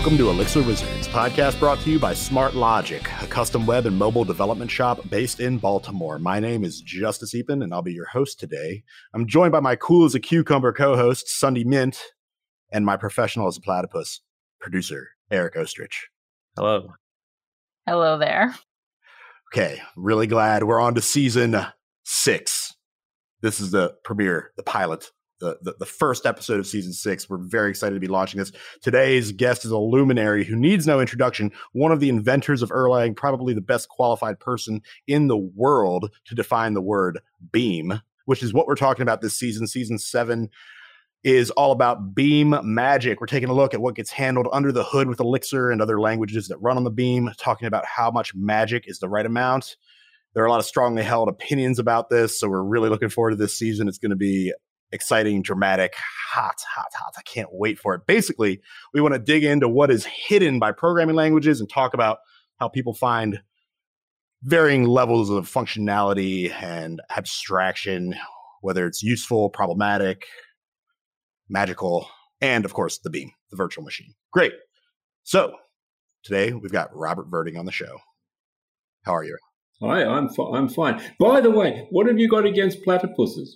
Welcome to Elixir Wizards, podcast brought to you by Smart Logic, a custom web and mobile development shop based in Baltimore. My name is Justus Eapen, and I'll be your host today. I'm joined by my cool as a cucumber co-host, Sundi Myint, and my professional as a platypus producer, Eric Oestrich. Hello. Hello there. Okay, really glad we're on to season six. This is the premiere, the pilot the, the, first episode of season six. We're very excited to be launching this. Today's guest is a luminary who needs no introduction, one of the inventors of Erlang, probably the best qualified person in the world to define the word beam, which is what we're talking about this season. Season seven is all about beam magic. We're taking a look at what gets handled under the hood with Elixir and other languages that run on the beam, talking about how much magic is the right amount. There are a lot of strongly held opinions about this, so we're really looking forward to this season. It's going to be exciting, dramatic, hot, hot, hot. I can't wait for it. Basically, we want to dig into what is hidden by programming languages and talk about how people find varying levels of functionality and abstraction, whether it's useful, problematic, magical, and of course, the beam, the virtual machine. Great. So today we've got Robert Verding on the show. How are you? Hi, I'm fi- I'm fine. By the way, what have you got against platypuses?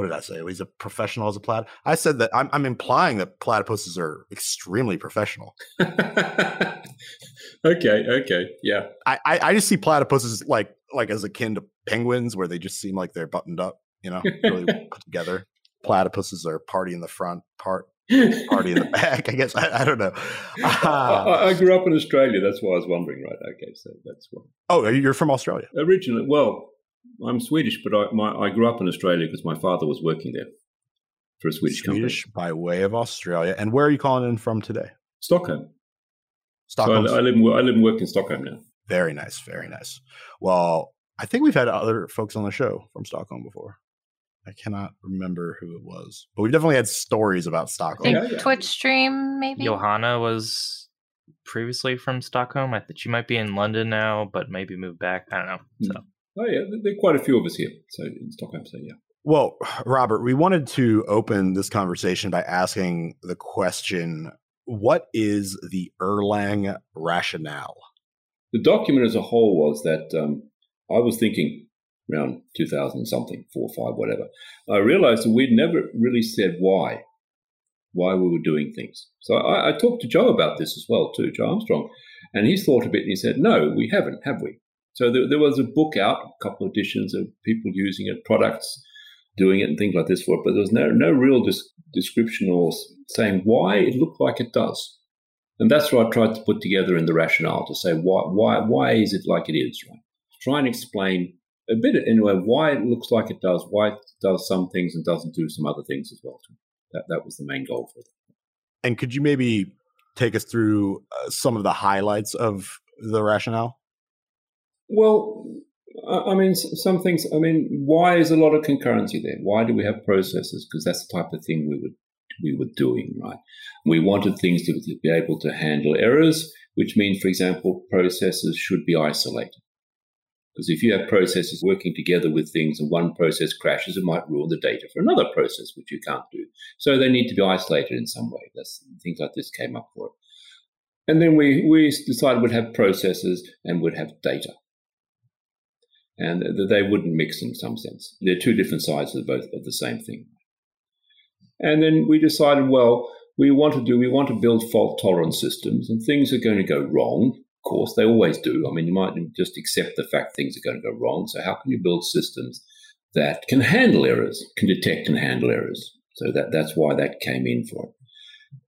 What did I say? He's a professional as a plat. I said that I'm, I'm implying that platypuses are extremely professional. okay, okay, yeah. I, I, I just see platypuses like like as akin to penguins, where they just seem like they're buttoned up, you know, really put together. Platypuses are party in the front, part party in the back. I guess I, I don't know. Uh, I, I, grew up in Australia. That's why I was wondering. Right? Okay, so that's what. Oh, you're from Australia originally. Well, I'm Swedish, but I, my, I grew up in Australia because my father was working there for a Swedish, Swedish company. by way of Australia. And where are you calling in from today? Stockholm. Stockholm. So I, I, live and, I live and work in Stockholm now. Very nice, very nice. Well, I think we've had other folks on the show from Stockholm before. I cannot remember who it was, but we've definitely had stories about Stockholm. Yeah, yeah. Twitch stream, maybe. Johanna was previously from Stockholm. I think she might be in London now, but maybe moved back. I don't know. Hmm. So. Oh yeah, there are quite a few of us here. So in Stockholm, so yeah. Well, Robert, we wanted to open this conversation by asking the question: What is the Erlang rationale? The document as a whole was that um, I was thinking around 2000 something, four, five, whatever. I realized that we'd never really said why, why we were doing things. So I, I talked to Joe about this as well, too, Joe Armstrong, and he thought a bit and he said, "No, we haven't, have we?" So there, there, was a book out, a couple of editions of people using it, products doing it, and things like this for it. But there was no no real dis- description or saying why it looked like it does. And that's what I tried to put together in the rationale to say why why why is it like it is, right? Try and explain a bit anyway why it looks like it does, why it does some things and doesn't do some other things as well. That that was the main goal for it. And could you maybe take us through uh, some of the highlights of the rationale? Well, I mean, some things. I mean, why is a lot of concurrency there? Why do we have processes? Because that's the type of thing we would we were doing, right? We wanted things to be able to handle errors, which means, for example, processes should be isolated. Because if you have processes working together with things and one process crashes, it might ruin the data for another process, which you can't do. So they need to be isolated in some way. That's things like this came up for it. And then we, we decided we'd have processes and we'd have data and they wouldn't mix in some sense. They're two different sides of both of the same thing. And then we decided, well, we want to do, we want to build fault tolerant systems, and things are going to go wrong. Of course, they always do. I mean, you might just accept the fact things are going to go wrong. So, how can you build systems that can handle errors, can detect and handle errors? So that that's why that came in for it.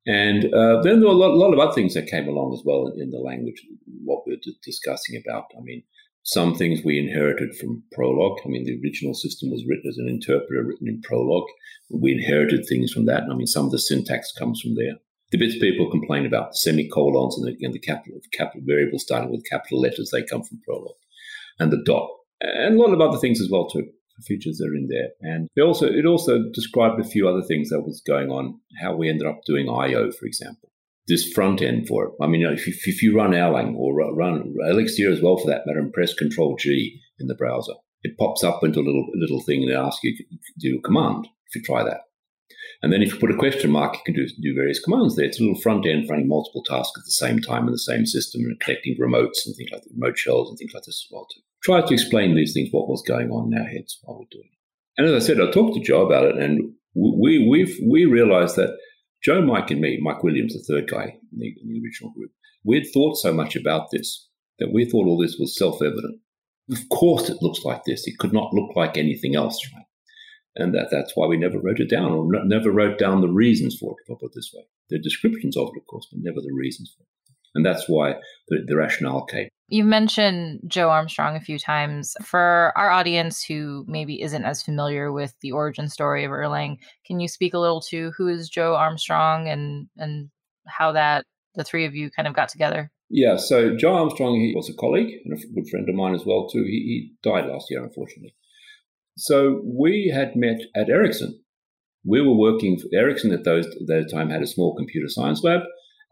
And uh, then there were a lot, lot, of other things that came along as well in, in the language, what we we're discussing about. I mean, some things we inherited from Prolog. I mean, the original system was written as an interpreter written in Prolog. We inherited things from that. I mean, some of the syntax comes from there. The bits people complain about, the semicolons and the, and the capital, capital variables starting with capital letters, they come from Prolog. And the dot. And a lot of other things as well, too. Features that are in there. And it also, it also described a few other things that was going on, how we ended up doing I.O., for example this front end for it. I mean, if, if you run Erlang or run Elixir as well for that matter and press Control G in the browser, it pops up into a little little thing and asks you to do a command if you try that. And then if you put a question mark, you can do, do various commands there. It's a little front end running multiple tasks at the same time in the same system and connecting remotes and things like that, remote shells and things like this as well too. Try to explain these things, what was going on in our heads while we're doing it. And as I said, I talked to Joe about it and we, we've, we realized that Joe, Mike, and me, Mike Williams, the third guy in the, in the original group, we'd thought so much about this that we thought all this was self evident. Of course, it looks like this. It could not look like anything else, right? And that, that's why we never wrote it down or never wrote down the reasons for it, if I put it this way. The descriptions of it, of course, but never the reasons for it. And that's why the, the rationale came. You've mentioned Joe Armstrong a few times. For our audience who maybe isn't as familiar with the origin story of Erlang, can you speak a little to who is Joe Armstrong and and how that the three of you kind of got together? Yeah, so Joe Armstrong, he was a colleague and a good friend of mine as well too. He, he died last year, unfortunately. So we had met at Ericsson. We were working for Ericsson at those that time had a small computer science lab,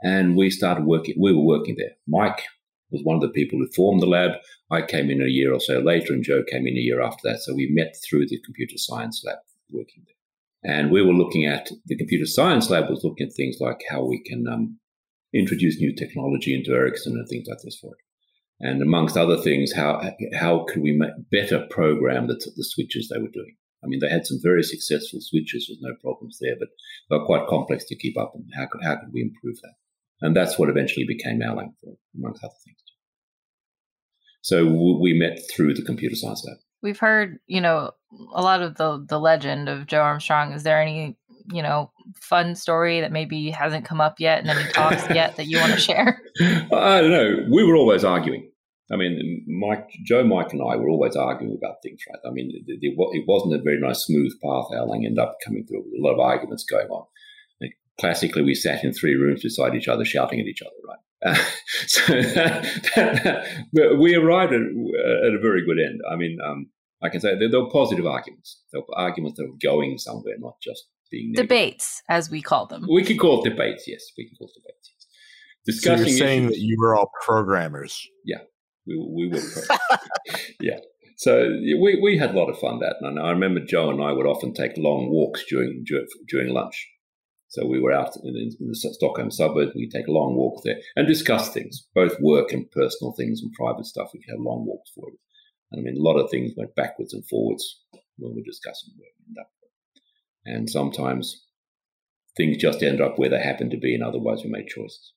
and we started working. We were working there. Mike was one of the people who formed the lab. I came in a year or so later, and Joe came in a year after that. So we met through the computer science lab working there. And we were looking at the computer science lab was looking at things like how we can um, introduce new technology into Ericsson and things like this for it and amongst other things, how how could we make better program the, the switches they were doing? I mean, they had some very successful switches with no problems there, but they were quite complex to keep up. And how could how could we improve that? And that's what eventually became our Erlang, amongst other things. So we met through the computer science lab. We've heard, you know, a lot of the the legend of Joe Armstrong. Is there any, you know, fun story that maybe hasn't come up yet and any talks yet that you want to share? I don't know. We were always arguing. I mean, Mike, Joe, Mike, and I were always arguing about things, right? I mean, it, it, it wasn't a very nice, smooth path. Erlang ended up coming through a lot of arguments going on. Like, classically, we sat in three rooms beside each other, shouting at each other, right? Uh, so that, that, that, we arrived at, at, a very good end. I mean, um, I can say there, there, were positive arguments. There were arguments that were going somewhere, not just being negative. debates, as we call them. We could call it debates. Yes, we can call it debates. Yes. Discussing so you're saying issues. that you were all programmers. Yeah, we, we were, yeah. So we, we had a lot of fun that night. I remember Joe and I would often take long walks during during lunch. So we were out in, in the Stockholm suburbs. We'd take a long walk there and discuss things, both work and personal things and private stuff. We could have long walks for it. And I mean, a lot of things went backwards and forwards when we were discussing where we ended up. And sometimes things just end up where they happen to be, and otherwise we made choices.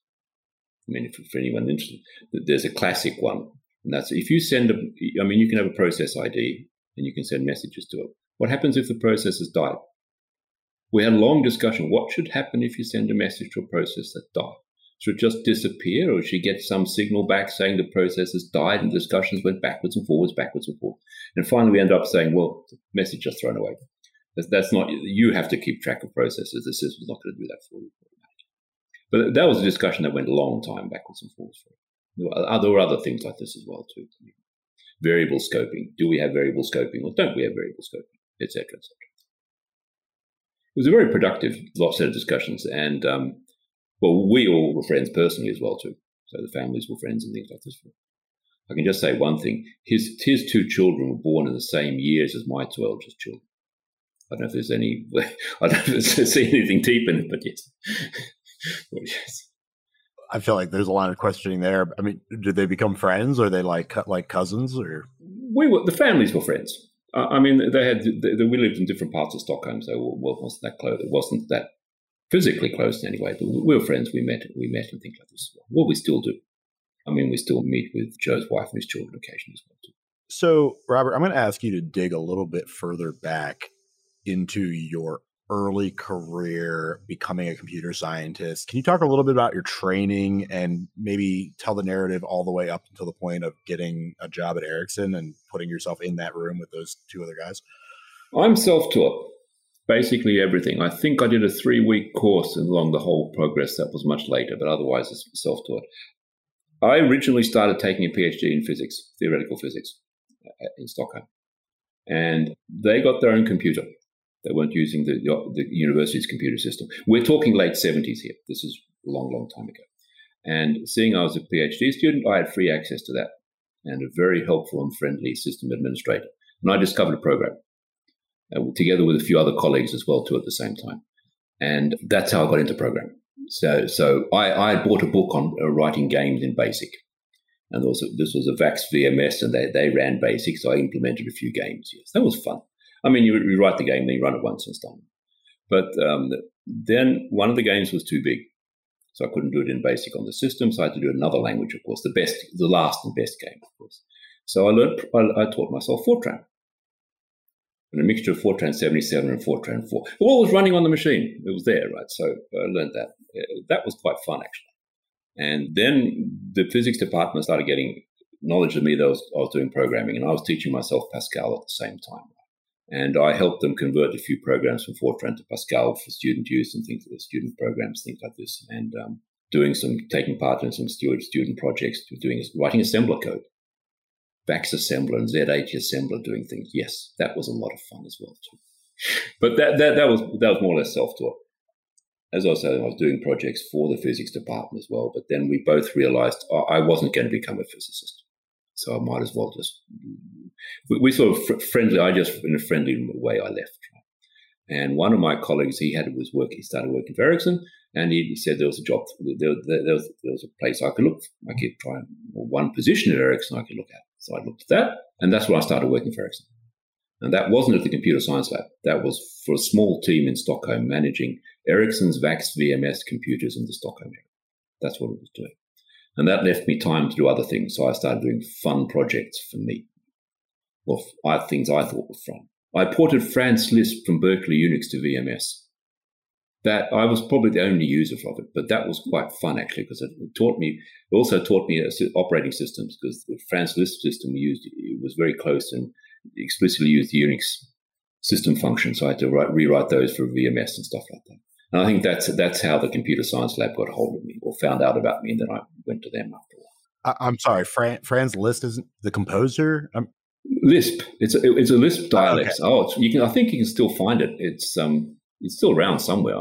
I mean, if, for anyone interested, there's a classic one, and that's if you send a, I mean, you can have a process ID and you can send messages to it. What happens if the process has died? We had a long discussion. What should happen if you send a message to a process that died? Should it just disappear, or should get some signal back saying the process has died and discussions went backwards and forwards, backwards and forwards? And finally, we end up saying, well, the message just thrown away. That's, that's not, you have to keep track of processes. The system's not going to do that for you. But that was a discussion that went a long time backwards and forwards. There were other things like this as well too. Variable scoping. Do we have variable scoping or don't we have variable scoping, etc., etc. It was a very productive set of discussions, and um, well, we all were friends personally as well too. So the families were friends and things like this. I can just say one thing: his his two children were born in the same years as my two eldest children. I don't know if there's any. I don't know if there's anything deep in it, but yes. I feel like there's a lot of questioning there. I mean, did they become friends? Or are they like like cousins? Or we were the families were friends. I mean, they had they, we lived in different parts of Stockholm, so it wasn't that close. It wasn't that physically close anyway. But we were friends. We met we met and things like this. Well, we still do. I mean, we still meet with Joe's wife and his children occasionally as well. Too. So, Robert, I'm going to ask you to dig a little bit further back into your early career becoming a computer scientist. Can you talk a little bit about your training and maybe tell the narrative all the way up until the point of getting a job at Ericsson and putting yourself in that room with those two other guys? I'm self taught, basically everything. I think I did a three week course along the whole progress that was much later, but otherwise it's self taught. I originally started taking a PhD in physics, theoretical physics, uh, in Stockholm. And they got their own computer they weren't using the, the university's computer system. We're talking late 70s here. This is a long, long time ago. And seeing I was a PhD student, I had free access to that and a very helpful and friendly system administrator. And I discovered a program uh, together with a few other colleagues as well, too, at the same time. and that's how I got into programming. So, so I, I bought a book on uh, writing games in BASIC, and this was a VAX VMS, and they, they ran BASIC, so I implemented a few games. Yes, that was fun. I mean, you, you write the game, then you run it once and it's done. But um, then one of the games was too big, so I couldn't do it in BASIC on the system. So I had to do another language, of course, the best, the last and best game, of course. So I learned, I, I taught myself Fortran, and a mixture of Fortran 77 and Fortran 4. It all was running on the machine. It was there, right? So I learned that. That was quite fun, actually. And then the physics department started getting knowledge of me that I was, I was doing programming, and I was teaching myself Pascal at the same time. And I helped them convert a few programs from Fortran to Pascal for student use and things, like the student programs, things like this, and um, doing some, taking part in some student student projects, doing writing assembler code, VAX assembler and Z80 assembler, doing things. Yes, that was a lot of fun as well too. But that that that was that was more or less self taught. As I was saying, I was doing projects for the physics department as well. But then we both realized oh, I wasn't going to become a physicist, so I might as well just we, we sort of friendly. I just in a friendly way I left. And one of my colleagues, he had was working. He started working for Ericsson, and he said there was a job. There, there, was, there was a place I could look. I could try one position at Ericsson I could look at. So I looked at that, and that's where I started working for Ericsson. And that wasn't at the computer science lab. That was for a small team in Stockholm managing Ericsson's VAX VMS computers in the Stockholm area. That's what it was doing. And that left me time to do other things. So I started doing fun projects for me of uh, things I thought were fun. I ported Franz Lisp from Berkeley Unix to VMS. That I was probably the only user of it, but that was quite fun actually because it taught me. It also taught me uh, operating systems because the Franz Lisp system we used was very close and explicitly used the Unix system function. So I had to write, rewrite those for VMS and stuff like that. And I think that's that's how the computer science lab got hold of me or found out about me, and then I went to them after a while. I, am sorry, Fran, Franz Lisp isn't the composer. I'm, Lisp. It's a, it's a Lisp dialect. Oh, okay. oh you can. I think you can still find it. It's um, it's still around somewhere.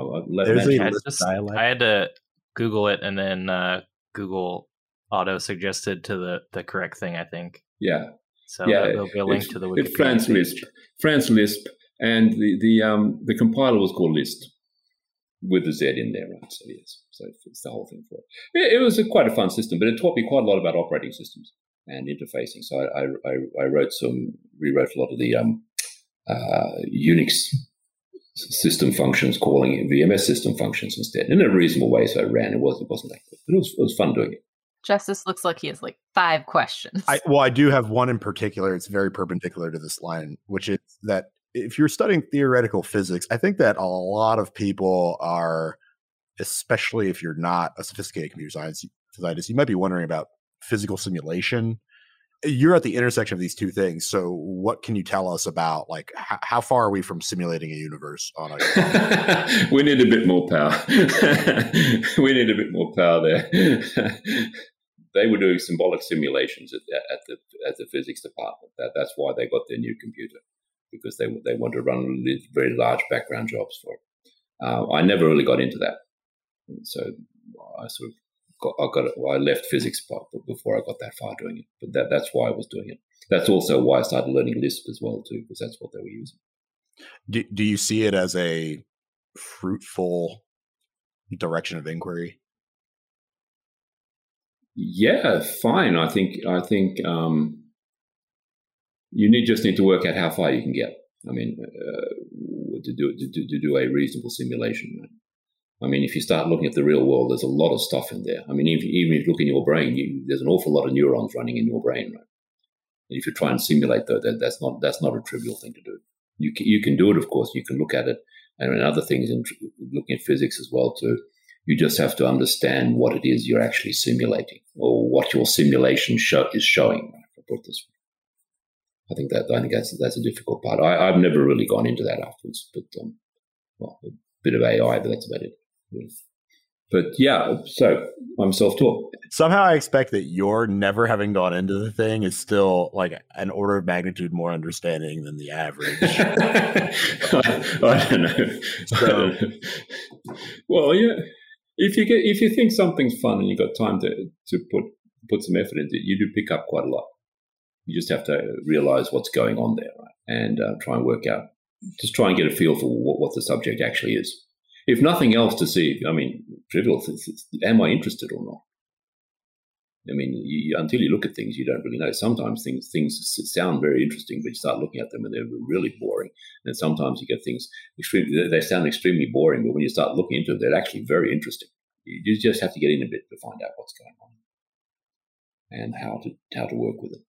There's a Lisp just, dialect. I had to Google it, and then uh, Google auto suggested to the the correct thing. I think. Yeah. So yeah, there'll be a link to the Wikipedia. It's Franz Lisp. France Lisp, and the the um the compiler was called Liszt with the Z in there, right? So yes, so it's the whole thing for it. It, it was a, quite a fun system, but it taught me quite a lot about operating systems and interfacing. So I, I, I wrote some, rewrote a lot of the um, uh, Unix system functions, calling VMS system functions instead in a reasonable way. So I ran. It was it wasn't that good, but it was it was fun doing it. Justus looks like he has like five questions. I, well, I do have one in particular. It's very perpendicular to this line, which is that if you're studying theoretical physics, I think that a lot of people are, especially if you're not a sophisticated computer science scientist, you might be wondering about physical simulation you're at the intersection of these two things. So what can you tell us about like h- how far are we from simulating a universe on a we need a bit more power. We need a bit more power there. They were doing symbolic simulations at, at, the at the physics department. That, that's why they got their new computer because they they wanted to run very large background jobs for it. Uh, i never really got into that. So i sort of got, I got well, I left physics before I got that far doing it. But that, that's why I was doing it. That's also why I started learning Lisp as well too, because that's what they were using. Do Do you see it as a fruitful direction of inquiry? Yeah, fine. I think I think um, you need just need to work out how far you can get. I mean, uh, to do to, to do a reasonable simulation. Right? I mean, if you start looking at the real world, there's a lot of stuff in there. I mean, if, even if you look in your brain, you, there's an awful lot of neurons running in your brain, right? And if you try and simulate that, that, that's not that's not a trivial thing to do. You can, you can do it, of course. You can look at it, and other things, in looking at physics as well too. You just have to understand what it is you're actually simulating, or what your simulation show, is showing. Right? put this I think that I think that's that's a difficult part. I, have never really gone into that afterwards, but um, well, a bit of AI, but that's about it. But yeah, so I'm self taught. Somehow I expect that your never having gone into the thing is still like an order of magnitude more understanding than the average. I, don't know. So, well, yeah. If you get if you think something's fun and you've got time to to put put some effort into it, you do pick up quite a lot. You just have to realize what's going on there, right? And uh, try and work out, just try and get a feel for what, what the subject actually is If nothing else to see, I mean, trivial, it's, am I interested or not? I mean, you, until you look at things, you don't really know. Sometimes things things sound very interesting, but you start looking at them and they're really boring. And sometimes you get things extremely they sound extremely boring, but when you start looking into it, they're actually very interesting. You just have to get in a bit to find out what's going on and how to how to work with it.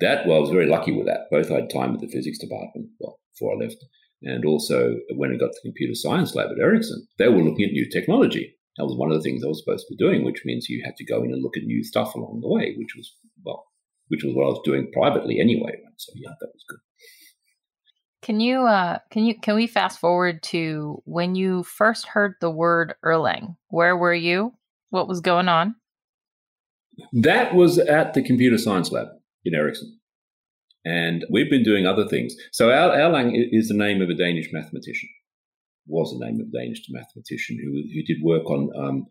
That well, I was very lucky with that. Both I had time at the physics department well before I left, and also when I got to the computer science lab at Ericsson, they were looking at new technology that was one of the things I was supposed to be doing, which means you had to go in and look at new stuff along the way, which was, well, which was what I was doing privately anyway. So yeah, that was good. Can you uh can you can we fast forward to when you first heard the word Erlang? Where were you? What was going on? That was at the computer science lab in Ericsson. And we've been doing other things. So Erlang is the name of a Danish mathematician was the name of a Danish mathematician who, who did work on um,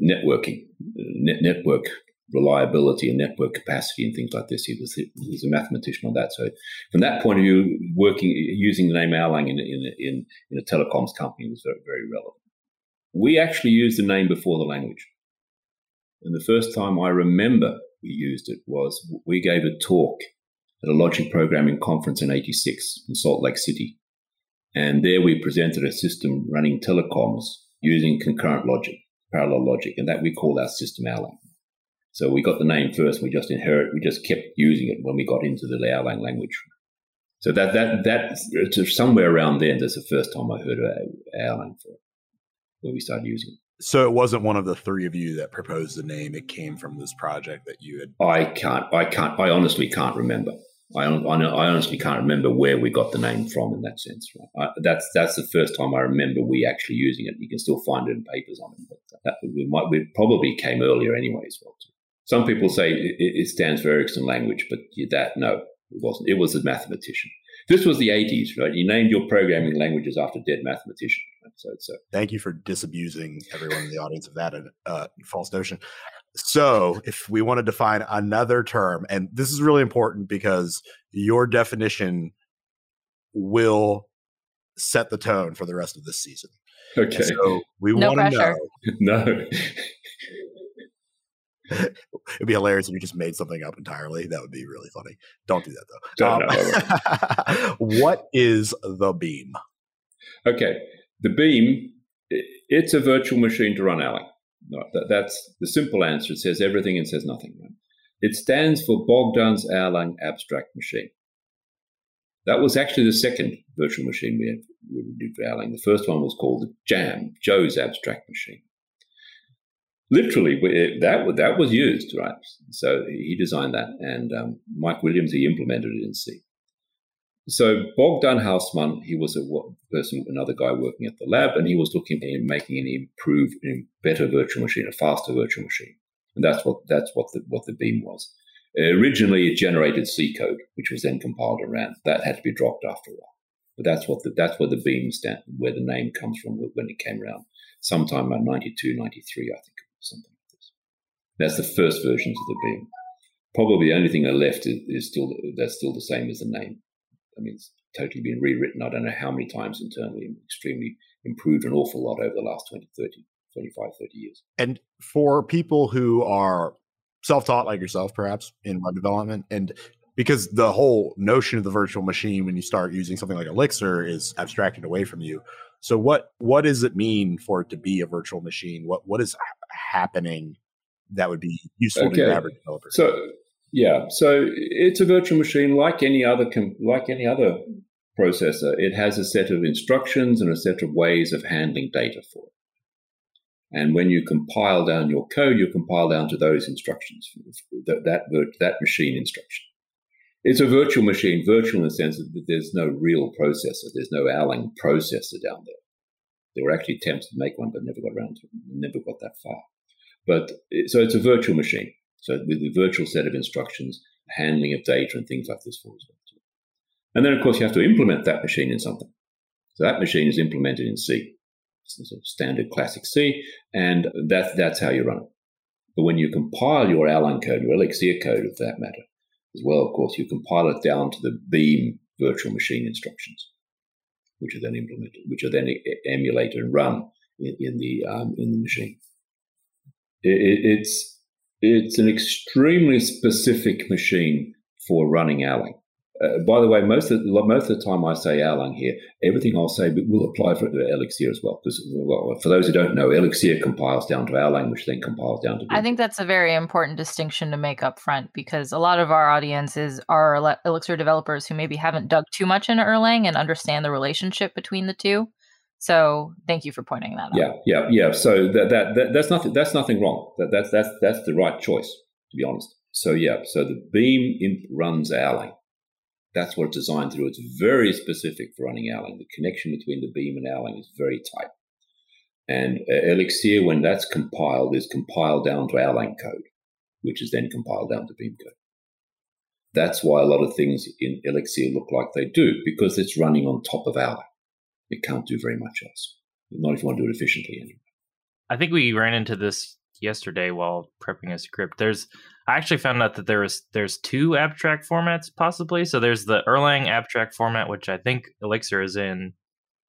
networking, net, network reliability and network capacity and things like this. He was he was a mathematician on that. So from that point of view, working using the name Erlang in in in, in a telecoms company was very very relevant. We actually used the name before the language, and the first time I remember we used it was we gave a talk at a logic programming conference in '86 in Salt Lake City, and there we presented a system running telecoms using concurrent logic, parallel logic, and that we call our system Erlang. So we got the name first. We just inherit. We just kept using it when we got into the Erlang language. So that that that somewhere around there. That's the first time I heard of Erlang for when we started using it. So it wasn't one of the three of you that proposed the name. It came from this project that you had. I can't. I can't. I honestly can't remember. I, I, honestly can't remember where we got the name from in that sense. Right? I, that's that's the first time I remember we actually using it. You can still find it in papers on it, but that, we might we probably came earlier anyway as well. Too. Some people say it, it, stands for Ericsson language, but that no, it wasn't. It was a mathematician. This was the 80s, right? You named your programming languages after dead mathematicians. So, so thank you for disabusing everyone in the audience of that uh, false notion. So, if we want to define another term, and this is really important because your definition will set the tone for the rest of this season. Okay. so we no want to know. no. It'd be hilarious if you just made something up entirely. That would be really funny. Don't do that though. Um, what is the beam? Okay, the beam. It's a virtual machine to run Erlang. That, that's the simple answer. It says everything and says nothing. Right? It stands for Bogdan's Erlang Abstract Machine. That was actually the second virtual machine we, had, we did for Erlang. The first one was called the JAM, Joe's Abstract Machine. Literally, that that was used, right? So he designed that, and um, Mike Williams he implemented it in C. So Bogdan Hausman, he was a person, another guy working at the lab, and he was looking at making an improved, better virtual machine, a faster virtual machine, and that's what that's what the what the beam was. originally, it generated C code, which was then compiled and ran. That had to be dropped after a while, but that's what the, that's where the beam stand, where the name comes from when it came around, sometime around 92, 93, I think, something like this. That's the first versions of the beam. Probably the only thing that left is, is still that's still the same as the name. I mean, it's totally been rewritten. I don't know how many times internally, extremely improved an awful lot over the last 20, 30, 25, 30 years. And for people who are self-taught like yourself, perhaps in web development, and because the whole notion of the virtual machine when you start using something like Elixir is abstracted away from you. So what what does it mean for it to be a virtual machine? What what is happening that would be useful okay. to the average developer? So yeah, so it's a virtual machine like any other like any other processor. It has a set of instructions and a set of ways of handling data for it. And when you compile down your code, you compile down to those instructions, that that, that machine instruction. It's a virtual machine, virtual in the sense that there's no real processor. There's no Erlang processor down there. There were actually attempts to make one, but never got around to it. Never got that far. But so it's a virtual machine. So with the virtual set of instructions, handling of data and things like this for as well. And then, of course, you have to implement that machine in something. So that machine is implemented in C. It's a standard classic C, and that, that's how you run it. But when you compile your Erlang code, or Elixir code of that matter, as well, of course, you compile it down to the Beam virtual machine instructions. which are then implemented, which are then emulated and run in, in the um, in the machine. It, it's it's an extremely specific machine for running Erlang. Uh, by the way, most of the, most of the time I say Erlang here, everything I'll say will apply for Elixir as well. Because well, for those who don't know, Elixir compiles down to Erlang, which then compiles down to. I think that's a very important distinction to make up front because a lot of our audiences are Elixir developers who maybe haven't dug too much into Erlang and understand the relationship between the two. So thank you for pointing that out. Yeah, yeah, yeah. So that, that, that that's nothing that's nothing wrong. That, that's that's that's the right choice to be honest. So yeah, so the Beam imp runs Erlang. That's what it's designed to do. It's very specific for running Erlang. The connection between the Beam and Erlang is very tight. And uh, Elixir, when that's compiled, is compiled down to Erlang code, which is then compiled down to Beam code. That's why a lot of things in Elixir look like they do, because it's running on top of Erlang. It can't do very much else. Not if you want to do it efficiently anyway. I think we ran into this yesterday while prepping a script. There's I actually found out that there was there's two abstract formats possibly. So there's the Erlang abstract format, which I think Elixir is in,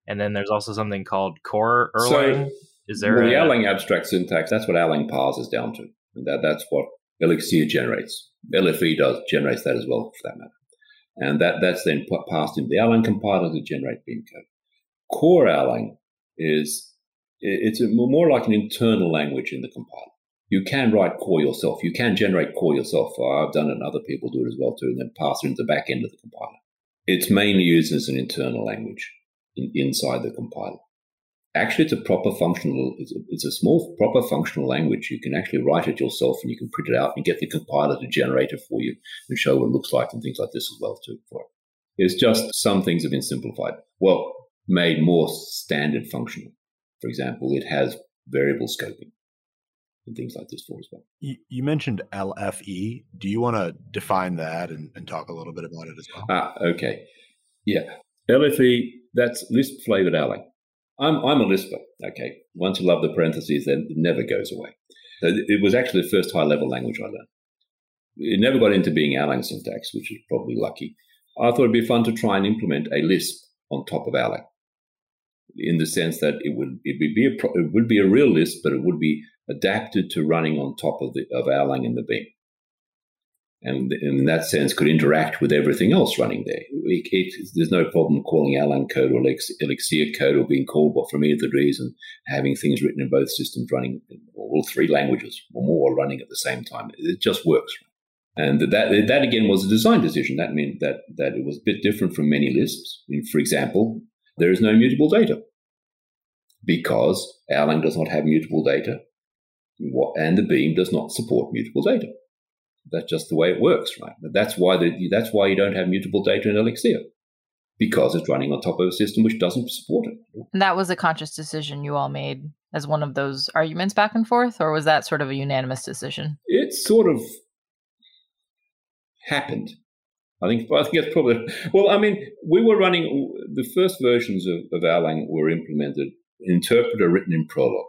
and then there's also something called Core Erlang. So, is there well, a, the Erlang abstract syntax? That's what Erlang parses down to. That that's what Elixir generates. LFE does generates that as well, for that matter, and that that's then passed into the Erlang compiler to generate Beam code. Core Erlang is it's more like an internal language in the compiler. You can write core yourself. You can generate core yourself. Uh, I've done it and other people do it as well too, and then pass it into the back end of the compiler. It's mainly used as an internal language in, inside the compiler. Actually, it's a proper functional, it's a, it's a, small proper functional language. You can actually write it yourself and you can print it out and get the compiler to generate it for you and show what it looks like and things like this as well too for it. It's just some things have been simplified. Well, made more standard functional. For example, it has variable scoping and things like this for as well. You, you mentioned LFE. Do you want to define that and, and, talk a little bit about it as well? Ah, okay. Yeah. LFE, that's Lisp flavored Erlang. I'm, I'm a Lisper. Okay. Once you love the parentheses, then it never goes away. So it was actually the first high level language I learned. It never got into being Erlang syntax, which is probably lucky. I thought it'd be fun to try and implement a Lisp on top of Erlang in the sense that it would it would be a it would be a real Lisp, but it would be adapted to running on top of the of Erlang and the Beam, and in that sense could interact with everything else running there. It, it, there's no problem calling Erlang code or Elixir code or being called from either reason, having things written in both systems running all three languages or more running at the same time. It just works. And that that again was a design decision. That meant that that it was a bit different from many Lisps. I mean, for example, there is no mutable data because Erlang does not have mutable data and the beam does not support mutable data. That's just the way it works, right? That's why the, that's why you don't have mutable data in Elixir because it's running on top of a system which doesn't support it. And that was a conscious decision you all made as one of those arguments back and forth, or was that sort of a unanimous decision? It sort of happened. I think I think it's probably well. I mean, we were running the first versions of, of Erlang were implemented interpreter written in Prolog,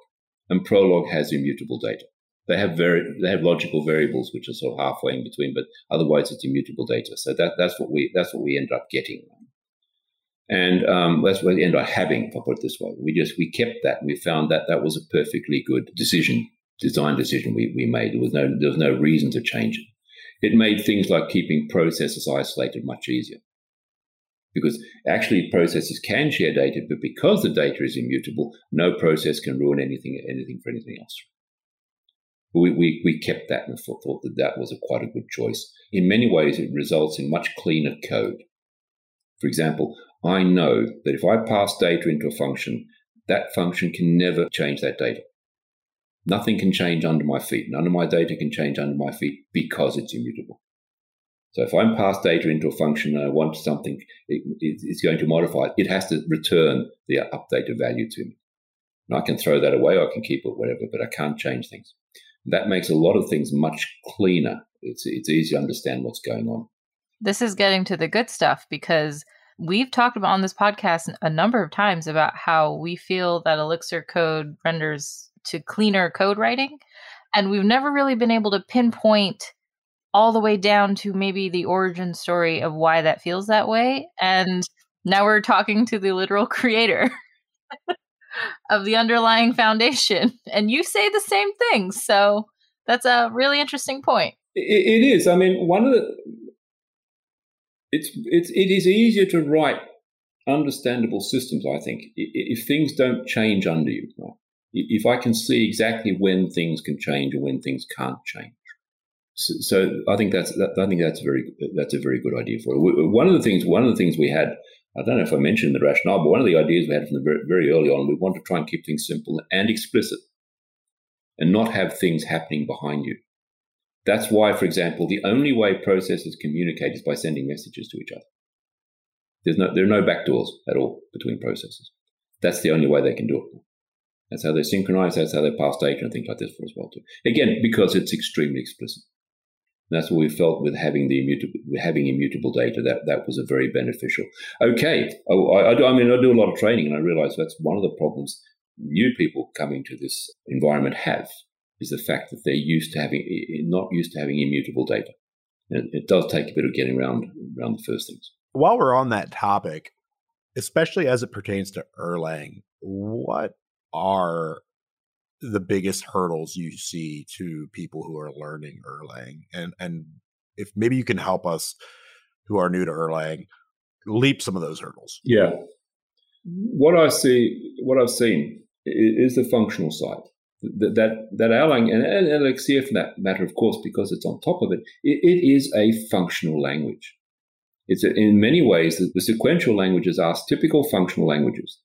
and Prolog has immutable data. They have very they have logical variables which are sort of halfway in between, but otherwise it's immutable data. So that that's what we that's what we end up getting, and um, that's what we end up having. If I put it this way, we just we kept that and we found that that was a perfectly good decision, design decision we, we made. There was no there was no reason to change it. It made things like keeping processes isolated much easier because actually processes can share data, but because the data is immutable, no process can ruin anything, anything for anything else. We, we, we kept that and thought, that that was a quite a good choice. In many ways, it results in much cleaner code. For example, I know that if I pass data into a function, that function can never change that data. Nothing can change under my feet. None of my data can change under my feet because it's immutable. So if I'm pass data into a function and I want something, it, it's going to modify it. It has to return the updated value to me. And I can throw that away, I can keep it, whatever, but I can't change things. That makes a lot of things much cleaner. It's, it's easy to understand what's going on. This is getting to the good stuff because we've talked about on this podcast a number of times about how we feel that Elixir code renders to cleaner code writing. And we've never really been able to pinpoint all the way down to maybe the origin story of why that feels that way. And Now we're talking to the literal creator of the underlying foundation, and you say the same thing. So that's a really interesting point. it, it is. I mean, one of the it's it's it is easier to write understandable systems. I think if things don't change under you, right? If I can see exactly when things can change and when things can't change. So, so I think that's that, I think that's very that's a very good idea for it. One of the things one of the things we had I don't know if I mentioned the rationale, but one of the ideas we had from the very, very early on, we want to try and keep things simple and explicit, and not have things happening behind you. That's why, for example, the only way processes communicate is by sending messages to each other. There's no there are no backdoors at all between processes. That's the only way they can do it. That's how they synchronize. That's how they pass data and things like this for as well too. Again, because it's extremely explicit. That's what we felt with having the immutable, having immutable data. That that was a very beneficial. Okay, I, I, I mean, I do a lot of training, and I realize that's one of the problems new people coming to this environment have is the fact that they're used to having not used to having immutable data. And it does take a bit of getting around around the first things. While we're on that topic, especially as it pertains to Erlang, what are the biggest hurdles you see to people who are learning Erlang? And and if maybe you can help us who are new to Erlang leap some of those hurdles. Yeah. What I see, what I've seen is the functional side. That that, that Erlang and, and for that matter, of course, because it's on top of it, it, it is a functional language. It's a, in many ways the, the sequential languages are typical functional languages.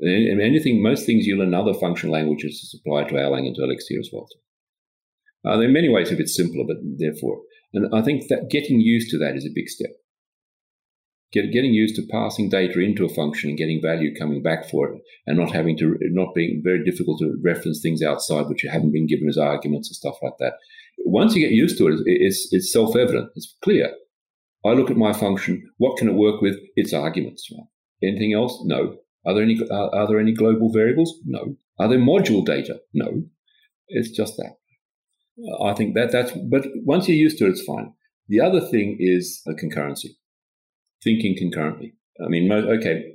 And anything, most things you'll learn other functional languages is applied to our language to Elixir as well. Uh, there are many ways a bit simpler, but therefore, and I think that getting used to that is a big step. Get, getting used to passing data into a function and getting value coming back for it, and not having to, not being very difficult to reference things outside which you haven't been given as arguments and stuff like that. Once you get used to it, it's, it's self evident. It's clear. I look at my function. What can it work with? Its arguments. Anything else? No. Are there any are, are there any global variables? No. Are there module data? No. It's just that. I think that that's but once you're used to it, it's fine. The other thing is a concurrency, thinking concurrently. I mean, okay,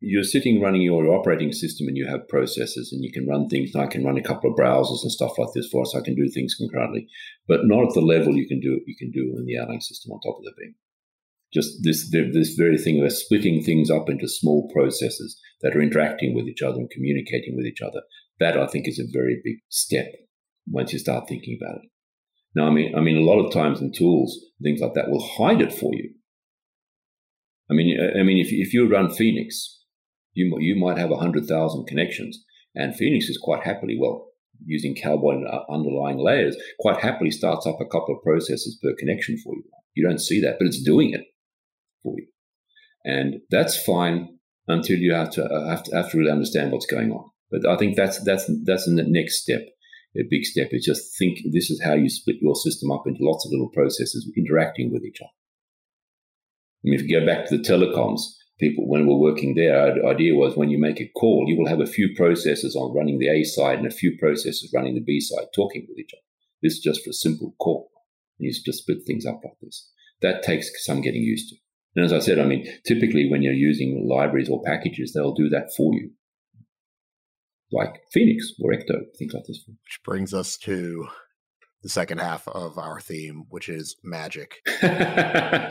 you're sitting running your operating system and you have processes and you can run things. I can run a couple of browsers and stuff like this for us. I can do things concurrently, but not at the level you can do it you can do in the Erlang system on top of the beam just this this very thing of splitting things up into small processes that are interacting with each other and communicating with each other. That I think is a very big step once you start thinking about it. Now, I mean, I mean, a lot of times in tools, things like that will hide it for you. I mean, I mean, if if you run Phoenix, you you might have hundred thousand connections, and Phoenix is quite happily well using Cowboy uh, underlying layers, quite happily starts up a couple of processes per connection for you. You don't see that, but it's doing it for you. And that's fine until you have to, uh, have to have to really understand what's going on. But I think that's that's that's in the next step. A big step is just think this is how you split your system up into lots of little processes interacting with each other. If you go back to the telecoms, people when we're working there, the idea was when you make a call, you will have a few processes on running the A side and a few processes running the B side, talking with each other. This is just for a simple call. You just split things up like this. That takes some getting used to. And as I said, I mean, typically when you're using libraries or packages, they'll do that for you, like Phoenix or Ecto, things like this. Which brings us to the second half of our theme, which is magic. uh,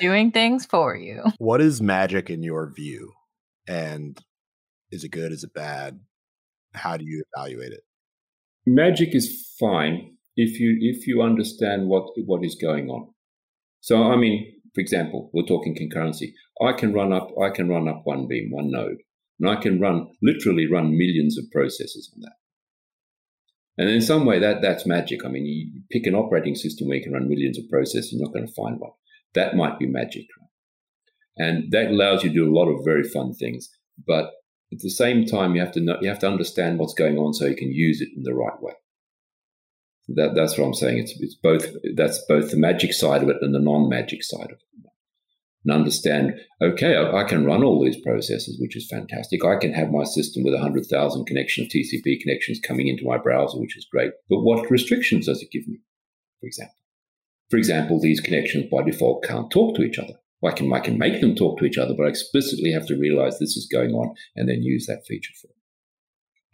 Doing things for you. What is magic in your view? And is it good? Is it bad? How do you evaluate it? Magic is fine if you if you understand what what is going on. So, I mean, for example, we're talking concurrency. I can run up, I can run up one beam, one node, and I can run, literally run millions of processes on that. And in some way, that that's magic. I mean, you pick an operating system where you can run millions of processes, you're not going to find one. That might be magic. And that allows you to do a lot of very fun things. But at the same time, you have to know, you have to understand what's going on so you can use it in the right way. That, that's what I'm saying. It's, it's both. That's both the magic side of it and the non-magic side of it. And understand, okay, I, I can run all these processes, which is fantastic. I can have my system with 100,000 connections, TCP connections coming into my browser, which is great. But what restrictions does it give me, for example? For example, these connections by default can't talk to each other. I can, I can make them talk to each other, but I explicitly have to realize this is going on and then use that feature for it.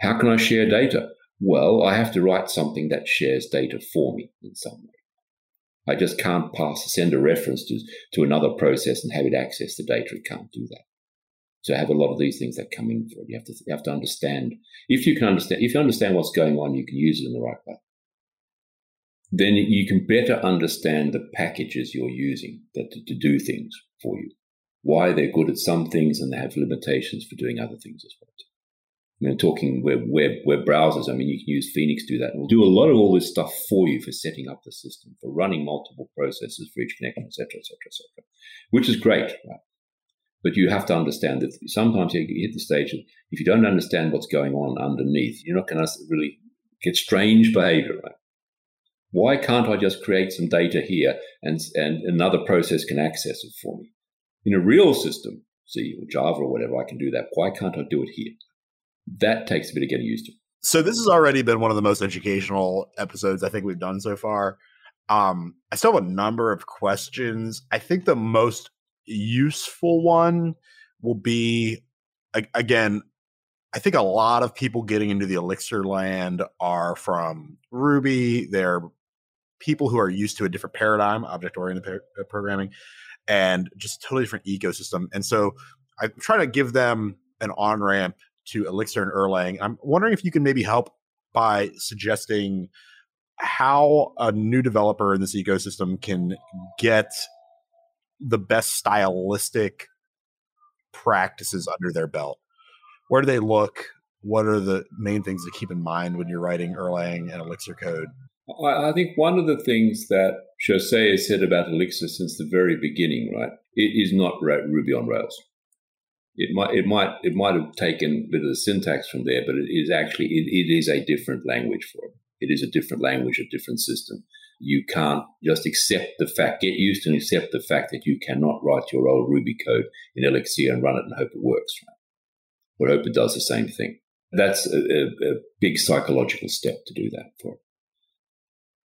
How can I share data? Well, I have to write something that shares data for me in some way. I just can't pass, send a reference to, to another process and have it access the data. It can't do that. So I have a lot of these things that come in for it. You have to, you have to understand. If you can understand, if you understand what's going on, you can use it in the right way. Then you can better understand the packages you're using that, to, to do things for you. Why they're good at some things and they have limitations for doing other things as well. I mean, talking web, web, web browsers, I mean, you can use Phoenix to do that. We'll do a lot of all this stuff for you for setting up the system, for running multiple processes for each connection, et cetera, et cetera, et cetera, which is great. Right? But you have to understand that sometimes you hit the stage if you don't understand what's going on underneath, you're not going to really get strange behavior, right? Why can't I just create some data here and, and another process can access it for me? In a real system, C or Java or whatever, I can do that. Why can't I do it here? That takes a bit of getting used to. So this has already been one of the most educational episodes I think we've done so far. Um, I still have a number of questions. I think the most useful one will be again. I think a lot of people getting into the Elixir land are from Ruby. They're people who are used to a different paradigm, object oriented uh, programming, and just totally different ecosystem. And so I try to give them an on ramp to Elixir and Erlang. I'm wondering if you can maybe help by suggesting how a new developer in this ecosystem can get the best stylistic practices under their belt. Where do they look? What are the main things to keep in mind when you're writing Erlang and Elixir code? I think one of the things that Jose has said about Elixir since the very beginning, right, it is not Ruby on Rails it might it might it might have taken a bit of the syntax from there, but it is actually it, it is a different language for it. It is a different language, a different system. You can't just accept the fact, get used to and accept the fact that you cannot write your old Ruby code in Elixir and run it and hope it works. Right? But hope it does the same thing. That's a, a, a, big psychological step to do that for.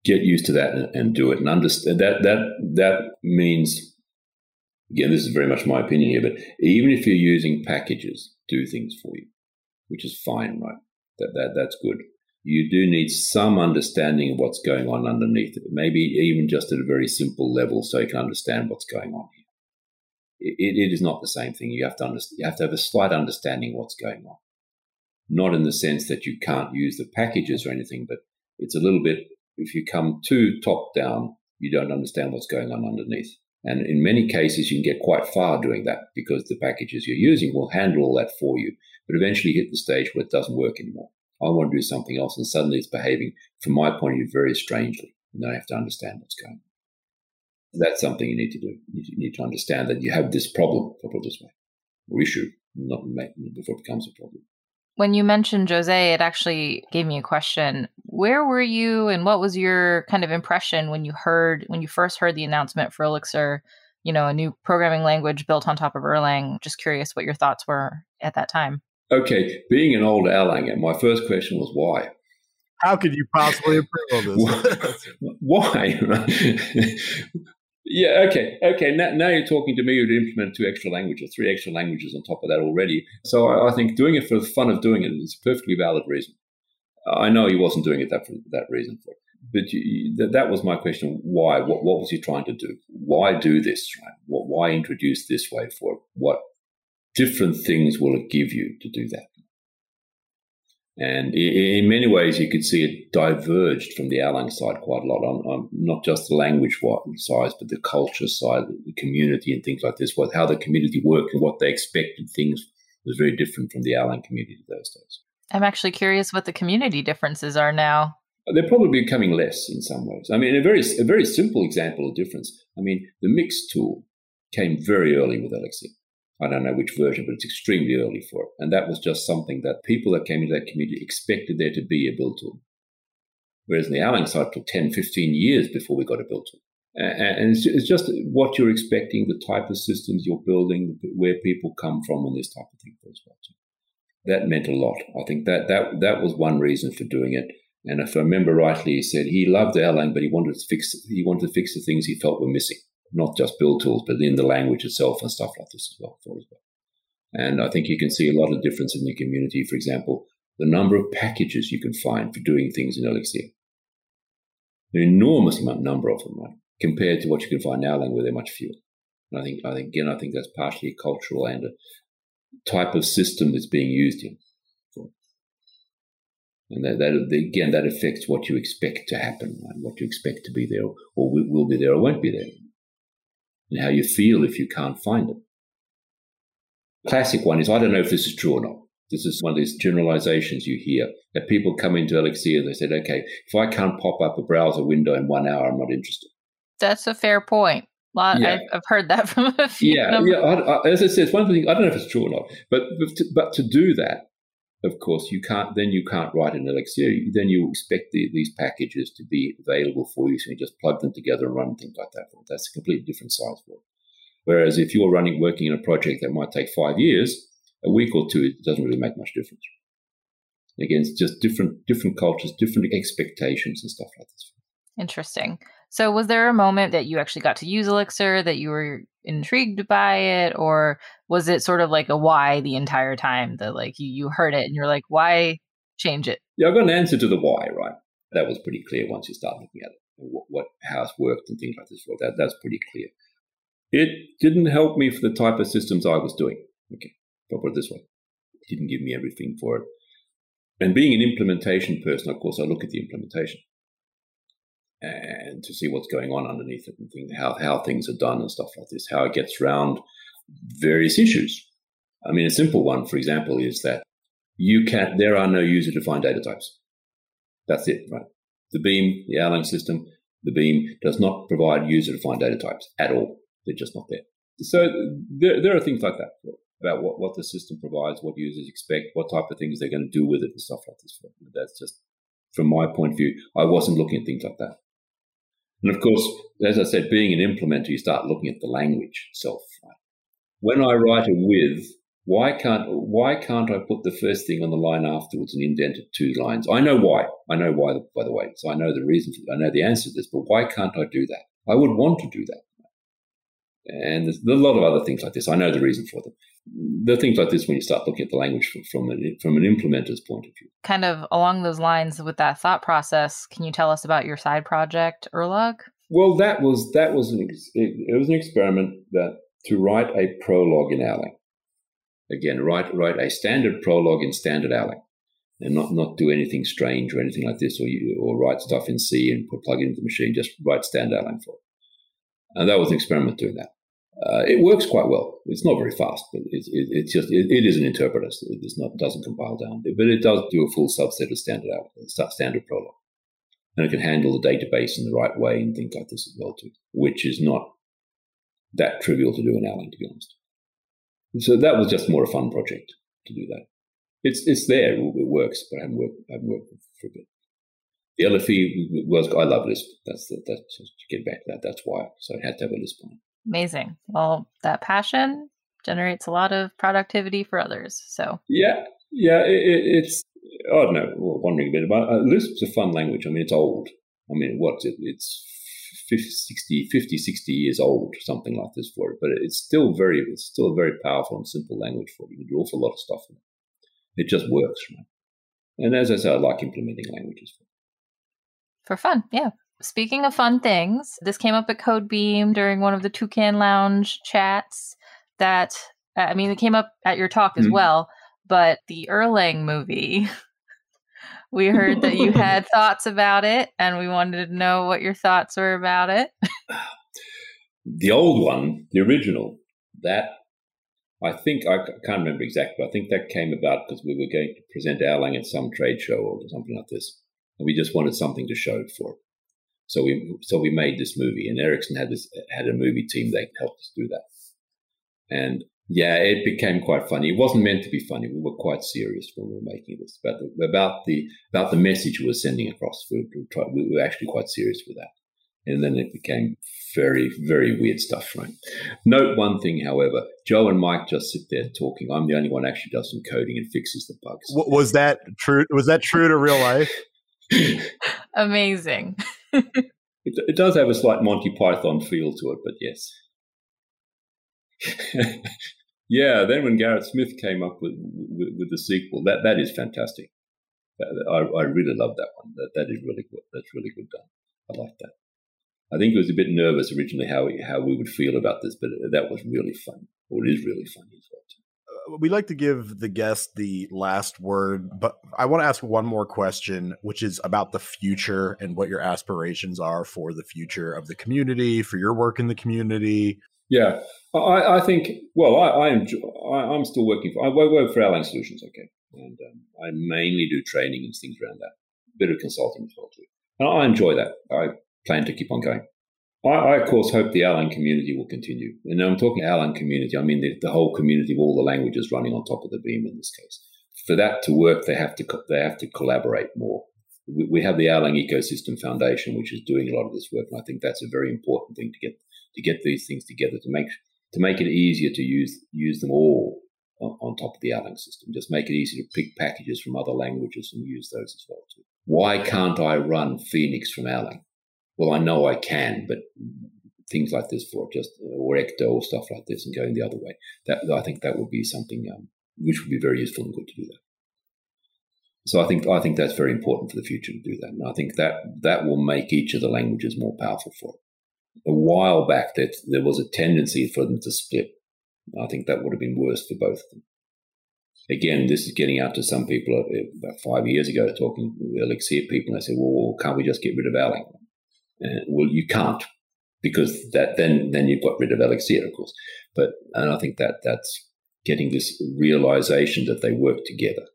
Get used to that and do it, and understand that that that means again, this is very much my opinion here, but even if you're using packages, do things for you, which is fine, right? That, that that's good. You do need some understanding of what's going on underneath it, maybe even just at a very simple level, so you can understand what's going on here. It, it is not the same thing. You have to understand. You have to have a slight understanding of what's going on, not in the sense that you can't use the packages or anything, but it's a little bit. If you come too top down, you don't understand what's going on underneath. And in many cases, you can get quite far doing that because the packages you're using will handle all that for you. But eventually hit the stage where it doesn't work anymore. I want to do something else. And suddenly it's behaving, from my point of view, very strangely. And I have to understand what's going on. That's something you need to do. You need to understand that you have this problem, put this way, or issue, not before it becomes a problem. When you mentioned Jose, it actually gave me a question. Where were you and what was your kind of impression when you heard when you first heard the announcement for Elixir, you know, a new programming language built on top of Erlang? Just curious what your thoughts were at that time. Okay, being an old Erlanger, my first question was why? How could you possibly improve on this? why? Yeah, okay, okay. Now, now you're talking to me who'd implement two extra languages, three extra languages on top of that already. So I, I think doing it for the fun of doing it is a perfectly valid reason. I know he wasn't doing it that for that reason, but you, that, that was my question. Why? What, what was he trying to do? Why do this? Right? What, why introduce this way for What different things will it give you to do that? And in many ways, you could see it diverged from the Erlang side quite a lot on, on not just the language size, but the culture side, the community and things like this, what, how the community worked and what they expected things was very different from the Erlang community those days. I'm actually curious what the community differences are now. They're probably becoming less in some ways. I mean, a very, a very simple example of difference. I mean, the mix tool came very early with Elixir. I don't know which version, but it's extremely early for it. And that was just something that people that came into that community expected there to be a build tool. Whereas in the Erlang side, took 10, 15 years before we got a build tool. And it's just what you're expecting, the type of systems you're building, where people come from, and this type of thing. That meant a lot. I think that, that that was one reason for doing it. And if I remember rightly, he said he loved Erlang, but he wanted to fix he wanted to fix the things he felt were missing. Not just build tools, but in the language itself and stuff like this as well. For as well. And I think you can see a lot of difference in the community. For example, the number of packages you can find for doing things in Elixir. An enormous amount number of them, right? Compared to what you can find now, where they're much fewer. And I think, I think again, I think that's partially a cultural and a type of system that's being used in. And that, that again, that affects what you expect to happen, right? what you expect to be there, or will, will be there, or won't be there, and how you feel if you can't find it. Classic one is I don't know if this is true or not. This is one of these generalizations you hear that people come into Elixir. They said, "Okay, if I can't pop up a browser window in one hour, I'm not interested." That's a fair point. Lot, yeah. I've, I've, heard that from a few. Yeah, yeah. I, I, as I said, it's one thing. I don't know if it's true or not, but but to, but to do that, of course, you can't. Then you can't write an Elixir. Then you expect the, these packages to be available for you, so you just plug them together and run things like that. That's a completely different size it. Whereas if you're running working in a project that might take five years, a week or two, it doesn't really make much difference. Again, it's just different different cultures, different expectations and stuff like this. Interesting. So, was there a moment that you actually got to use Elixir that you were intrigued by it, or was it sort of like a why the entire time that like you, you heard it and you're like, why change it? Yeah, I've got an answer to the why, right? That was pretty clear once you start looking at it, what, what how it's worked and things like this. Well, That that's pretty clear. It didn't help me for the type of systems I was doing. Okay, I'll put it this way: it didn't give me everything for it. And being an implementation person, of course, I look at the implementation and to see what's going on underneath it and think how, how things are done and stuff like this, how it gets around various issues. I mean, a simple one, for example, is that you can there are no user defined data types. That's it, right? The Beam, the Erlang system, the Beam does not provide user defined data types at all. They're just not there. So there, there are things like that about what, what the system provides, what users expect, what type of things they're going to do with it and stuff like this. That's just, from my point of view, I wasn't looking at things like that. And of course, as I said, being an implementer, you start looking at the language itself. When I write a with, why can't why can't I put the first thing on the line afterwards and indent it two lines? I know why. I know why, by the way. So I know the reason. For, I know the answer to this. But why can't I do that? I would want to do that. And there's a lot of other things like this. I know the reason for them. There are things like this when you start looking at the language from, from, an, from an implementer's point of view. Kind of along those lines with that thought process, can you tell us about your side project, Erlog? Well, that was that was an it, it was an experiment that to write a prolog in Erlang. Again, write write a standard prolog in standard Erlang, and not not do anything strange or anything like this, or you, or write stuff in C and put plug it into the machine. Just write standard Erlang for it. And that was an experiment doing that. Uh, it works quite well. It's not very fast, but it, it, it's just it, it is an interpreter. So it not, doesn't compile down, but it does do a full subset of standard standard Prolog, and it can handle the database in the right way and things like this as well too, which is not that trivial to do in Erlang, to be honest. So that was just more a fun project to do that. It's it's there, it works, but I haven't worked, I haven't worked for a bit. The LFE was I love Lisp. That's the, that's to get back to that. That's why. So I had to have a Lisp on. Amazing. Well, that passion generates a lot of productivity for others. So yeah, yeah, it, it's I don't know. Wondering a bit about uh, Lisp's a fun language. I mean, it's old. I mean, what's it? It's 50, 60, 50, 60 years old, something like this for it. But it's still very, it's still a very powerful and simple language for it. You can do an awful lot of stuff in it. It just works, right? And as I say, I like implementing languages. for, For fun, yeah. Speaking of fun things, this came up at Codebeam during one of the Toucan Lounge chats. That I mean, it came up at your talk as mm-hmm. well. But the Erlang movie, we heard that you had thoughts about it, and we wanted to know what your thoughts were about it. the old one, the original, that I think I can't remember exactly. But I think that came about because we were going to present Erlang at some trade show or something like this, and we just wanted something to show for it. So we so we made this movie, and Ericsson had this had a movie team that helped us do that. And yeah, it became quite funny. It wasn't meant to be funny. We were quite serious when we were making this, but about the about the message we were sending across. We, we, tried, we were actually quite serious with that. And then it became very, very weird stuff, right? Note one thing, however, Joe and Mike just sit there talking. I'm the only one actually does some coding and fixes the bugs. Was that true? Was that true to real life? Amazing. It, it does have a slight Monty Python feel to it, but yes. yeah, then when Garrett Smith came up with, with, with the sequel, that that is fantastic. I, I really love that one. That that is really good. That's really good done. I like that. I think it was a bit nervous originally how we, how we would feel about this, but that was really fun. Or it is really fun as well. We like to give the guest the last word, but I want to ask one more question, which is about the future and what your aspirations are for the future of the community, for your work in the community. Yeah, I, I think. Well, I, I enjoy, I, am still working for. I work for Erlang Solutions, okay, and um, I mainly do training and things around that. A bit of consulting as well too. And I enjoy that. I plan to keep on going. I, I, of course, hope the Erlang community will continue. And I'm talking Erlang community, I mean the, the, whole community of all the languages running on top of the Beam in this case. For that to work, they have to they have to collaborate more. We, we have the Erlang Ecosystem Foundation, which is doing a lot of this work, and I think that's a very important thing to get to get these things together to make to make it easier to use use them all on, on top of the Erlang system. Just make it easy to pick packages from other languages and use those as well too. Why can't I run Phoenix from Erlang? Well, I know I can, but things like this for just or ecto or stuff like this and going the other way. That I think that would be something um, which would be very useful and good to do that. So I think I think that's very important for the future to do that, and I think that that will make each of the languages more powerful for it. A while back, that there was a tendency for them to split. I think that would have been worse for both of them. Again, this is getting out to some people uh, about five years ago, talking Elixir people, and they said, "Well, can't we just get rid of Erlang?" Uh, well, you can't because that then then you've got rid of Elixir, of course. But and I think that that's getting this realization that they work together,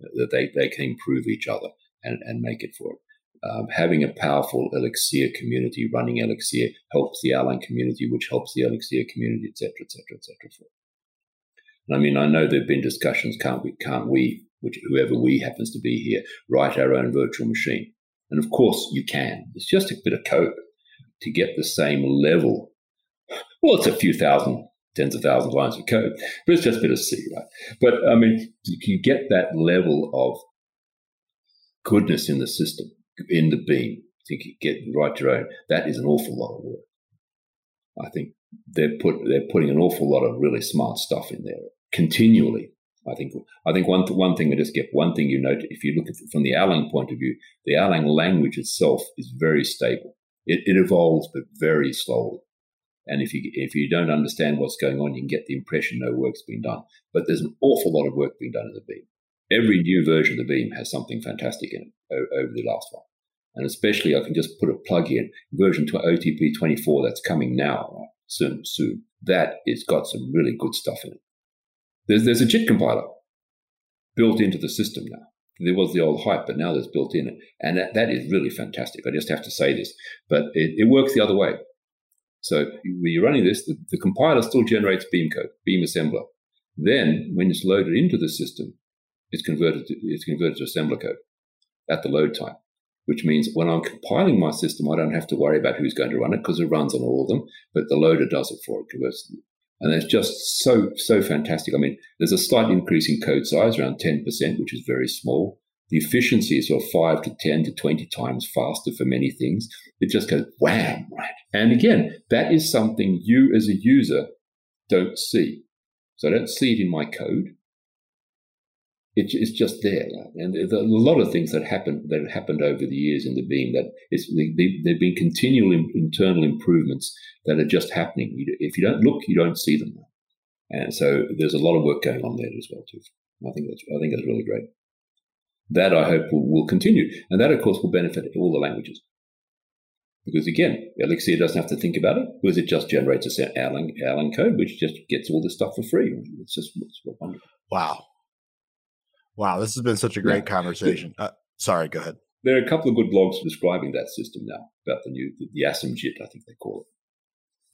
that they, they can improve each other and, and make it for it. Um, having a powerful Elixir community running Elixir helps the Erlang community, which helps the Elixir community, etc., etc., etc. I mean, I know there've been discussions. Can't we? Can't we? Which whoever we happens to be here, write our own virtual machine? And of course, you can. It's just a bit of code to get the same level. Well, it's a few thousand, tens of thousands of lines of code, but it's just a bit of C, right? But I mean, you get that level of goodness in the system, in the beam, to get right your own. That is an awful lot of work. I think they're put they're putting an awful lot of really smart stuff in there continually I think I think one one thing I just get one thing you note if you look at from the Erlang point of view, the Erlang language itself is very stable. It, it evolves, but very slowly. And if you if you don't understand what's going on, you can get the impression no work's been done. But there's an awful lot of work being done in the Beam. Every new version of the Beam has something fantastic in it over the last one. And especially, I can just put a plug in version to OTP 24 that's coming now, soon, soon. That it's got some really good stuff in it. There's, there's a JIT compiler built into the system now. There was the old HiPE, but now there's built in. And that, that is really fantastic. I just have to say this. But it, it works the other way. So when you're running this, the, the compiler still generates Beam code, Beam assembler. Then when it's loaded into the system, it's converted to, it's converted to assembler code at the load time, which means when I'm compiling my system, I don't have to worry about who's going to run it because it runs on all of them, but the loader does it for it, and it's just so, so fantastic. I mean, there's a slight increase in code size, around 10%, which is very small. The efficiency is sort of 5 to 10 to 20 times faster for many things. It just goes wham, right? And again, that is something you as a user don't see. So I don't see it in my code it's just there. And there's a lot of things that happened that happened over the years in the beam that it's, there have been continual internal improvements that are just happening. If you don't look, you don't see them. And so there's a lot of work going on there as well too. I think that's I think that's really great. That I hope will, will continue, and that of course will benefit all the languages. Because again, Elixir doesn't have to think about it because it just generates a Erlang, Erlang code, which just gets all this stuff for free. It's just it's wonderful. Wow. Wow, this has been such a great yeah. conversation. Uh, sorry, go ahead. There are a couple of good blogs describing that system now about the new the, the ASM-JIT, I think they call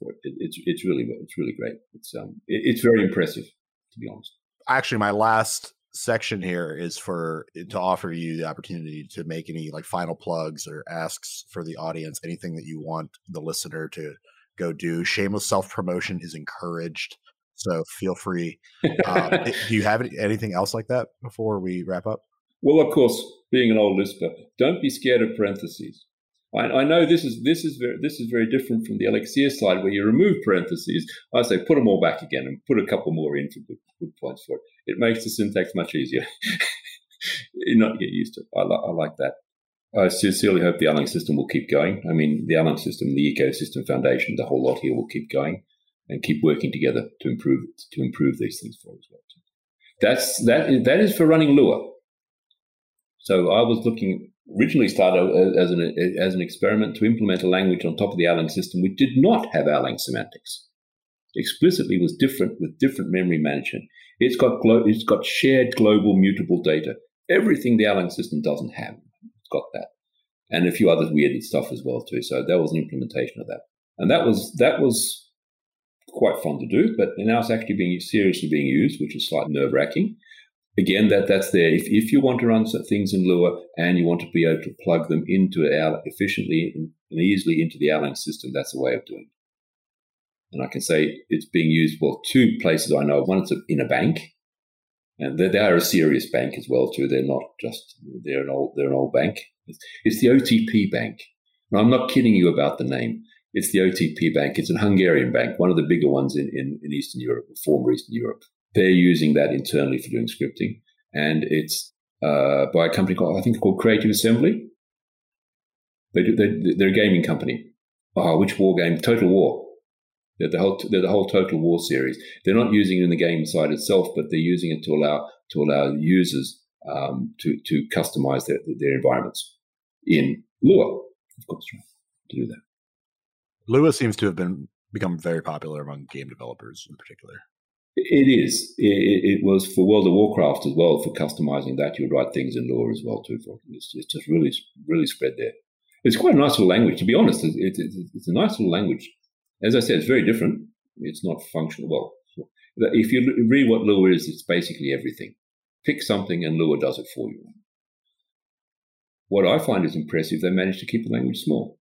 it. it. it's it's really it's really great. It's um it, it's very impressive to be honest. Actually, my last section here is for to offer you the opportunity to make any like final plugs or asks for the audience, anything that you want the listener to go do. Shameless self promotion is encouraged. So feel free. Um, do you have anything else like that before we wrap up? Well, of course, being an old Lisper, don't be scared of parentheses. I, I, know this is this is very this is very different from the Elixir side where you remove parentheses. I say put them all back again and put a couple more in for good, good points for it. It makes the syntax much easier. you not get used to it. I, li- I like that. I sincerely hope the Erlang system will keep going. I mean, the Erlang system, the ecosystem foundation, the whole lot here will keep going and keep working together to improve to improve these things for us. Well. That's that is, that is for running Lua. So I was looking originally started as an as an experiment to implement a language on top of the Erlang system which did not have Erlang semantics. Explicitly was different with different memory management. It's got glo- it's got shared global mutable data. Everything the Erlang system doesn't have. It's got that, and a few other weird stuff as well too. So that was an implementation of that, and that was that was quite fun to do, but now it's actually being seriously being used, which is slightly nerve wracking. Again, that that's there. If, if you want to run things in Lua and you want to be able to plug them into Erlang efficiently and easily into the Erlang system, that's a way of doing it. And I can say it's being used well two places I know. One, it's in a bank, and they, they are a serious bank as well too. They're not just they're an old they're an old bank. It's, it's the OTP Bank. And I'm not kidding you about the name. It's the OTP Bank. It's a Hungarian bank, one of the bigger ones in, in, in Eastern Europe, former Eastern Europe. They're using that internally for doing scripting. And it's uh, by a company called, I think called Creative Assembly. They do, they, they're a gaming company. Oh, which war game? Total War. They're the whole they're the whole Total War series. They're not using it in the game side itself, but they're using it to allow to allow users um, to to customize their their environments in Lua, of course, to do that. Lua seems to have been become very popular among game developers in particular. It is. It, it, was for World of Warcraft as well. For customizing that, you write things in Lua as well too. It's, it's just really, really spread there. It's quite a nice little language, to be honest. It, it, it's a nice little language. As I said, it's very different. It's not functional. Well, if you read what Lua is, it's basically everything. Pick something and Lua does it for you. What I find is impressive, they managed to keep the language small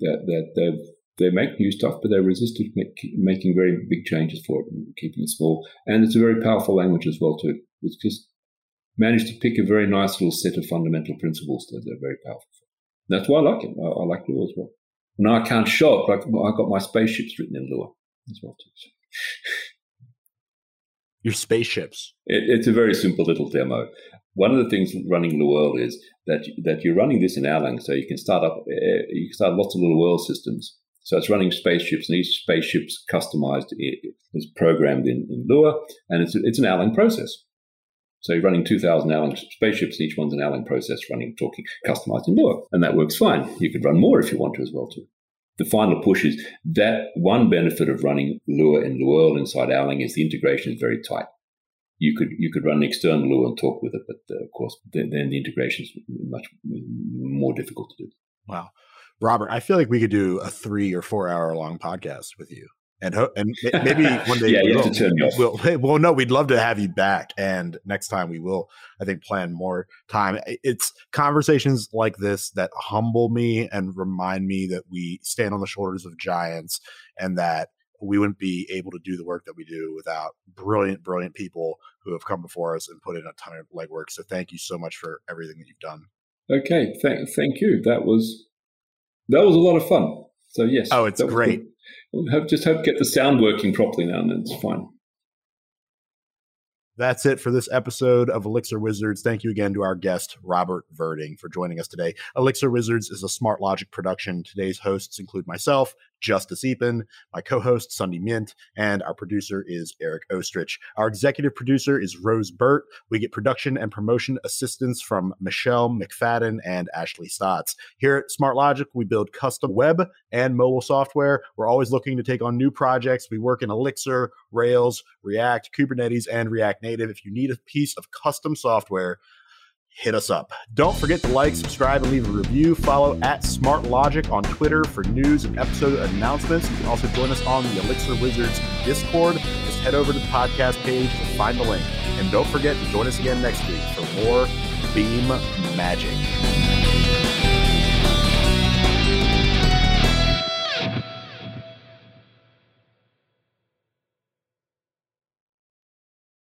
that that they they make new stuff, but they're resistant to make, making very big changes for it and keeping it small. And it's a very powerful language as well too. It's just managed to pick a very nice little set of fundamental principles that they're very powerful. for. That's why I like it. I, I like Lua as well. Now I can't show it, but I got my spaceships written in Lua as well too. Your spaceships. It, it's a very simple little demo. One of the things running Lua is that that you're running this in Erlang, so you can start up uh, you can start lots of little world systems. So it's running spaceships, and each spaceship's customized is programmed in, in Lua, and it's it's an Erlang process. So you're running 2,000 Erlang spaceships, and each one's an Erlang process running, talking, customized in Lua, and that works fine. You could run more if you want to as well too. The final push is that one benefit of running Lua and Lua inside Erlang is the integration is very tight you could you could run an external Lua and talk with it, but uh, of course then, then the integration is much more difficult to do. Wow, Robert, I feel like we could do a three or four hour long podcast with you, and ho- and maybe one day. yeah, you have to turn me off. We'll, well, no, we'd love to have you back, and next time we will. I think plan more time. It's conversations like this that humble me and remind me that we stand on the shoulders of giants, and that we wouldn't be able to do the work that we do without brilliant, brilliant people who have come before us and put in a ton of legwork. So thank you so much for everything that you've done. Okay, thank thank you. That was that was a lot of fun. So yes. Oh, it's great. Hope, just hope get the sound working properly now, and then it's fine. That's it for this episode of Elixir Wizards. Thank you again to our guest, Robert Virding, for joining us today. Elixir Wizards is a Smart Logic production. Today's hosts include myself, Justus Eapen, my co-host Sundi Myint, and our producer is Eric Oestrich. Our executive producer is Rose Burt. We get production and promotion assistance from Michelle McFadden and Ashley Stotts. Here at Smart Logic, we build custom web and mobile software. We're always looking to take on new projects. We work in Elixir, Rails, React, Kubernetes, and React Native. If you need a piece of custom software, hit us up. Don't forget to like, subscribe, and leave a review. Follow at Smart Logic on Twitter for news and episode announcements. You can also join us on the Elixir Wizards Discord. Just head over to the podcast page to find the link. And don't forget to join us again next week for more Beam Magic.